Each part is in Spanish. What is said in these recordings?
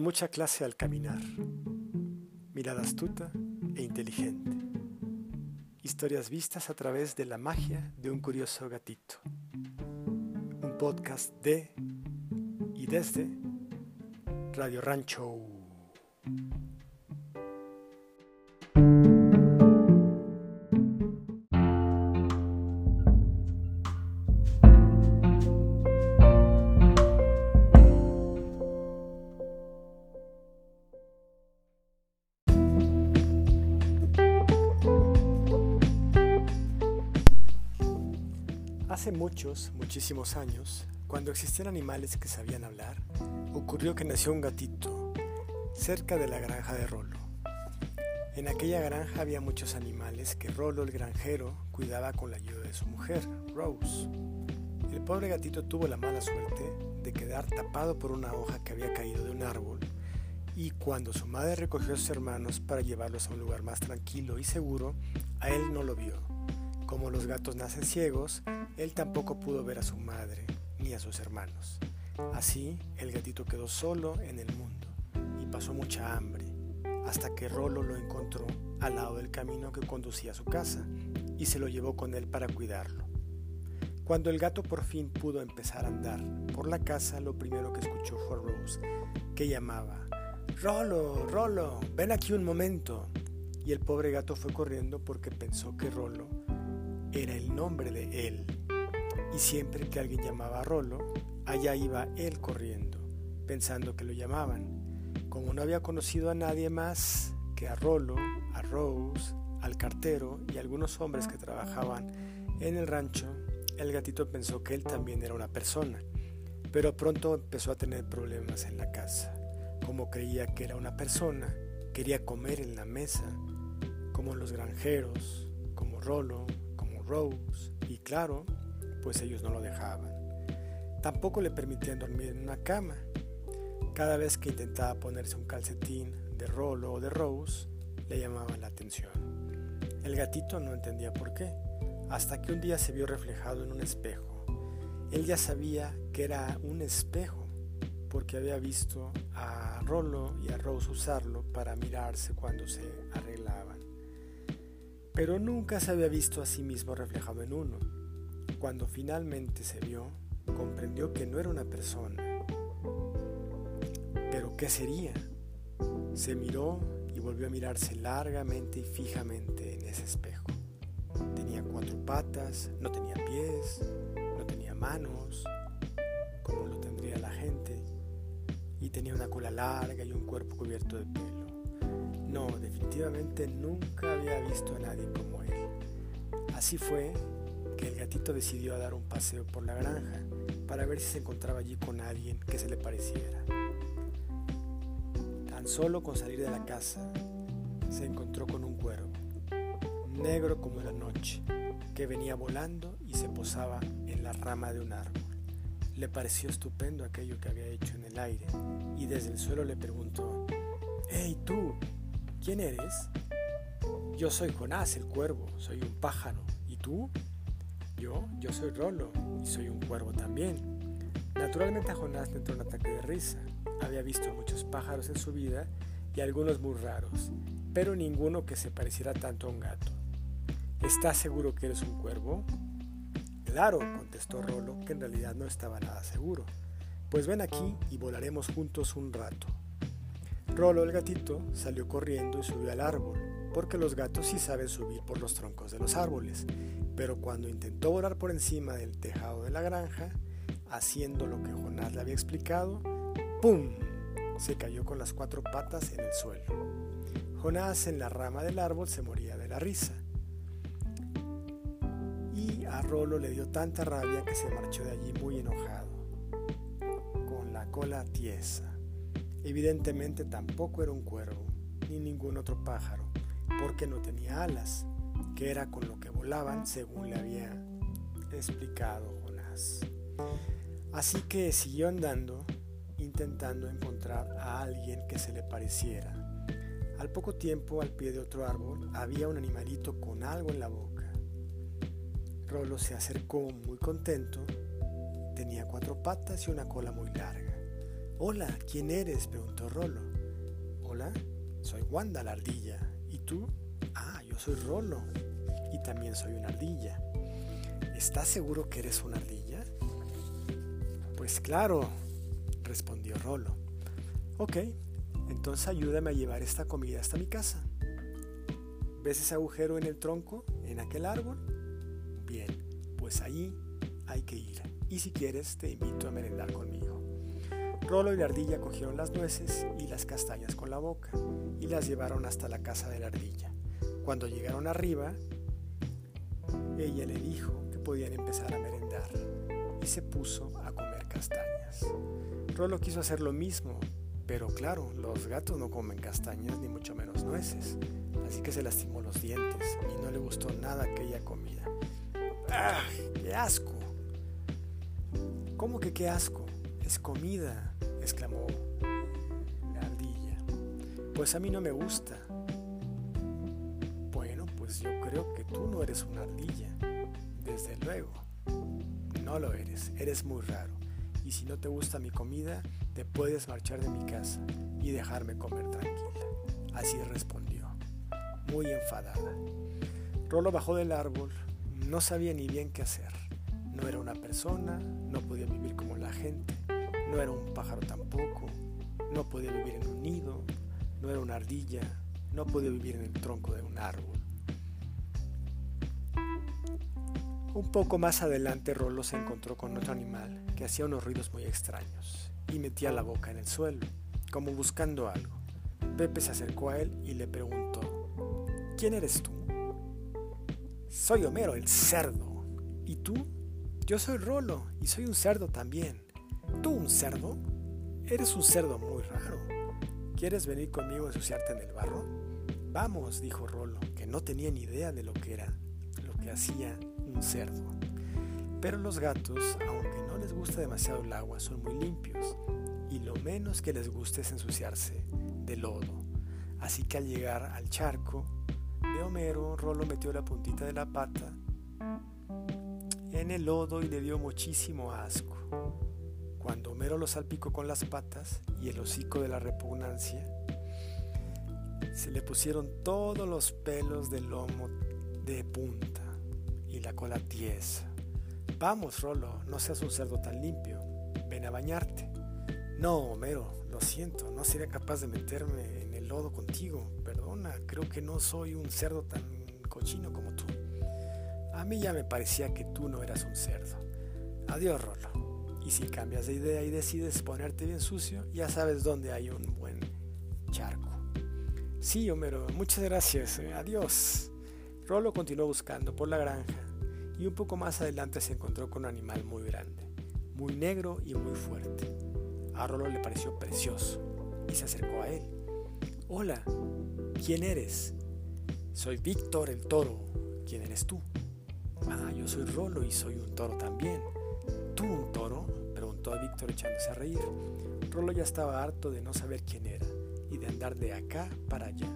con mucha clase al caminar, mirada astuta e inteligente, historias vistas a través de la magia de un curioso gatito, un podcast de y desde Radio Rancho. Hace muchos, muchísimos años, cuando existían animales que sabían hablar, ocurrió que nació un gatito cerca de la granja de Rolo. En aquella granja había muchos animales que Rolo el granjero cuidaba con la ayuda de su mujer, Rose. El pobre gatito tuvo la mala suerte de quedar tapado por una hoja que había caído de un árbol y cuando su madre recogió a sus hermanos para llevarlos a un lugar más tranquilo y seguro, a él no lo vio. Como los gatos nacen ciegos, él tampoco pudo ver a su madre ni a sus hermanos. Así, el gatito quedó solo en el mundo y pasó mucha hambre, hasta que Rolo lo encontró al lado del camino que conducía a su casa y se lo llevó con él para cuidarlo. Cuando el gato por fin pudo empezar a andar por la casa, lo primero que escuchó fue Rose, que llamaba, Rolo, Rolo, ven aquí un momento. Y el pobre gato fue corriendo porque pensó que Rolo era el nombre de él y siempre que alguien llamaba a Rolo, allá iba él corriendo, pensando que lo llamaban. Como no había conocido a nadie más que a Rolo, a Rose, al cartero y algunos hombres que trabajaban en el rancho, el gatito pensó que él también era una persona, pero pronto empezó a tener problemas en la casa. Como creía que era una persona, quería comer en la mesa, como los granjeros, como Rolo, como Rose, y claro, pues ellos no lo dejaban. Tampoco le permitían dormir en una cama. Cada vez que intentaba ponerse un calcetín de Rolo o de Rose, le llamaban la atención. El gatito no entendía por qué, hasta que un día se vio reflejado en un espejo. Él ya sabía que era un espejo, porque había visto a Rolo y a Rose usarlo para mirarse cuando se arreglaban. Pero nunca se había visto a sí mismo reflejado en uno. Cuando finalmente se vio, comprendió que no era una persona. ¿Pero qué sería? Se miró y volvió a mirarse largamente y fijamente en ese espejo. Tenía cuatro patas, no tenía pies, no tenía manos, como lo tendría la gente, y tenía una cola larga y un cuerpo cubierto de pelo. No, definitivamente nunca había visto a nadie como él. Así fue el gatito decidió dar un paseo por la granja para ver si se encontraba allí con alguien que se le pareciera. Tan solo con salir de la casa se encontró con un cuervo, negro como la noche, que venía volando y se posaba en la rama de un árbol. Le pareció estupendo aquello que había hecho en el aire y desde el suelo le preguntó, ¡Hey tú! ¿Quién eres? Yo soy Jonás el cuervo, soy un pájaro. ¿Y tú? Yo, yo soy Rolo y soy un cuervo también. Naturalmente a Jonás le entró un ataque de risa. Había visto muchos pájaros en su vida y algunos muy raros, pero ninguno que se pareciera tanto a un gato. ¿Estás seguro que eres un cuervo? Claro, contestó Rolo, que en realidad no estaba nada seguro. Pues ven aquí y volaremos juntos un rato. Rolo el gatito salió corriendo y subió al árbol, porque los gatos sí saben subir por los troncos de los árboles, pero cuando intentó volar por encima del tejado de la granja, haciendo lo que Jonás le había explicado, ¡pum! se cayó con las cuatro patas en el suelo. Jonás en la rama del árbol se moría de la risa. Y a Rolo le dio tanta rabia que se marchó de allí muy enojado, con la cola tiesa. Evidentemente tampoco era un cuervo, ni ningún otro pájaro, porque no tenía alas que era con lo que volaban según le había explicado Jonás. Así que siguió andando intentando encontrar a alguien que se le pareciera. Al poco tiempo, al pie de otro árbol, había un animalito con algo en la boca. Rolo se acercó muy contento. Tenía cuatro patas y una cola muy larga. Hola, ¿quién eres? preguntó Rolo. Hola, soy Wanda la ardilla. ¿Y tú? Ah, yo soy Rolo. Y también soy una ardilla. ¿Estás seguro que eres una ardilla? Pues claro, respondió Rolo. Ok, entonces ayúdame a llevar esta comida hasta mi casa. ¿Ves ese agujero en el tronco, en aquel árbol? Bien, pues ahí hay que ir. Y si quieres, te invito a merendar conmigo. Rolo y la ardilla cogieron las nueces y las castañas con la boca y las llevaron hasta la casa de la ardilla. Cuando llegaron arriba, ella le dijo que podían empezar a merendar y se puso a comer castañas. Rolo quiso hacer lo mismo, pero claro, los gatos no comen castañas ni mucho menos nueces, así que se lastimó los dientes y no le gustó nada aquella comida. ¡Ah! ¡Qué asco! ¿Cómo que qué asco? Es comida, exclamó la ardilla. Pues a mí no me gusta. Pues yo creo que tú no eres una ardilla. Desde luego. No lo eres, eres muy raro. Y si no te gusta mi comida, te puedes marchar de mi casa y dejarme comer tranquila. Así respondió, muy enfadada. Rolo bajó del árbol, no sabía ni bien qué hacer. No era una persona, no podía vivir como la gente, no era un pájaro tampoco, no podía vivir en un nido, no era una ardilla, no podía vivir en el tronco de un árbol. Un poco más adelante Rolo se encontró con otro animal que hacía unos ruidos muy extraños y metía la boca en el suelo, como buscando algo. Pepe se acercó a él y le preguntó, ¿quién eres tú? Soy Homero, el cerdo. ¿Y tú? Yo soy Rolo y soy un cerdo también. ¿Tú un cerdo? Eres un cerdo muy raro. ¿Quieres venir conmigo a ensuciarte en el barro? Vamos, dijo Rolo, que no tenía ni idea de lo que era, hacía un cerdo. Pero los gatos, aunque no les gusta demasiado el agua, son muy limpios y lo menos que les gusta es ensuciarse de lodo. Así que al llegar al charco de Homero, Rolo metió la puntita de la pata en el lodo y le dio muchísimo asco. Cuando Homero lo salpicó con las patas y el hocico de la repugnancia, se le pusieron todos los pelos del lomo de punta y la cola tiesa. Vamos, Rolo, no seas un cerdo tan limpio. Ven a bañarte. No, Homero, lo siento, no sería capaz de meterme en el lodo contigo. Perdona, creo que no soy un cerdo tan cochino como tú. A mí ya me parecía que tú no eras un cerdo. Adiós, Rolo. Y si cambias de idea y decides ponerte bien sucio, ya sabes dónde hay un buen charco. Sí, Homero, muchas gracias. Eh, adiós. Rolo continuó buscando por la granja y un poco más adelante se encontró con un animal muy grande, muy negro y muy fuerte. A Rolo le pareció precioso y se acercó a él. Hola, ¿quién eres? Soy Víctor el toro. ¿Quién eres tú? Ah, yo soy Rolo y soy un toro también. ¿Tú un toro? preguntó a Víctor echándose a reír. Rolo ya estaba harto de no saber quién era y de andar de acá para allá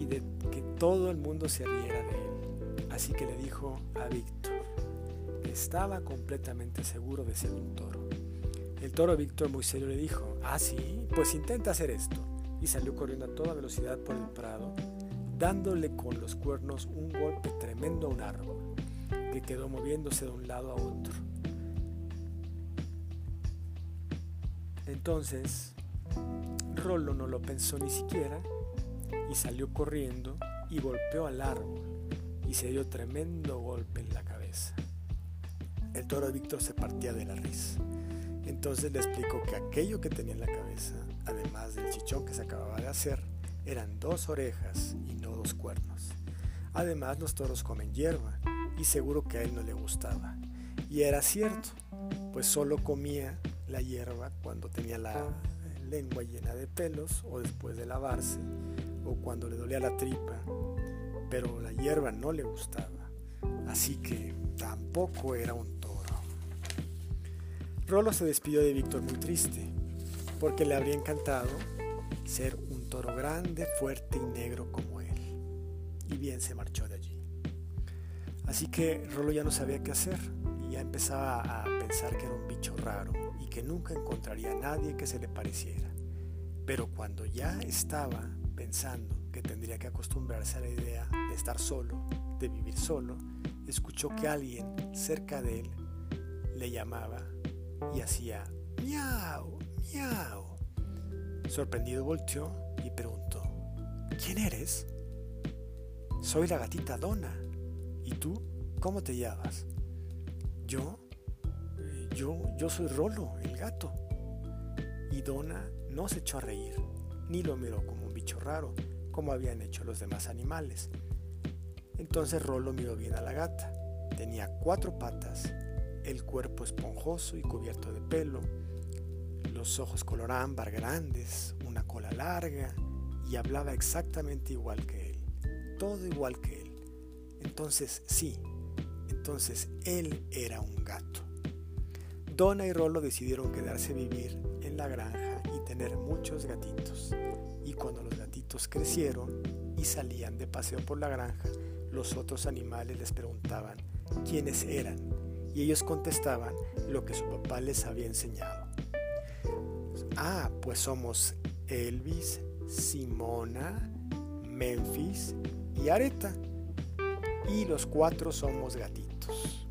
y de que todo el mundo se riera de él. Así que le dijo a Víctor que estaba completamente seguro de ser un toro. El toro Víctor muy serio le dijo, ah sí, pues intenta hacer esto. Y salió corriendo a toda velocidad por el prado, dándole con los cuernos un golpe tremendo a un árbol que quedó moviéndose de un lado a otro. Entonces, Rolo no lo pensó ni siquiera y salió corriendo y golpeó al árbol y se dio tremendo golpe en la cabeza. El toro Víctor se partía de la risa. Entonces le explicó que aquello que tenía en la cabeza, además del chichón que se acababa de hacer, eran dos orejas y no dos cuernos. Además los toros comen hierba y seguro que a él no le gustaba. Y era cierto, pues solo comía la hierba cuando tenía la lengua llena de pelos o después de lavarse o cuando le dolía la tripa, pero la hierba no le gustaba, así que tampoco era un toro. Rolo se despidió de Víctor muy triste, porque le habría encantado ser un toro grande, fuerte y negro como él, y bien se marchó de allí. Así que Rolo ya no sabía qué hacer y ya empezaba a pensar que era un bicho raro y que nunca encontraría a nadie que se le pareciera. Pero cuando ya estaba pensando que tendría que acostumbrarse a la idea de estar solo, de vivir solo, escuchó que alguien cerca de él le llamaba y hacía miau, miau. Sorprendido volteó y preguntó, ¿quién eres? Soy la gatita Donna. ¿Y tú? ¿Cómo te llamas? Yo, yo, yo soy Rolo, el gato. Y Donna no se echó a reír, ni lo miró como un bicho raro, como habían hecho los demás animales. Entonces Rolo miró bien a la gata. Tenía cuatro patas, el cuerpo esponjoso y cubierto de pelo, los ojos color ámbar grandes, una cola larga y hablaba exactamente igual que él, todo igual que él. Entonces sí, entonces él era un gato. Donna y Rolo decidieron quedarse a vivir en la granja tener muchos gatitos. Y cuando los gatitos crecieron y salían de paseo por la granja, los otros animales les preguntaban quiénes eran y ellos contestaban lo que su papá les había enseñado. Ah, pues somos Elvis, Simona, Memphis y Areta. Y los cuatro somos gatitos.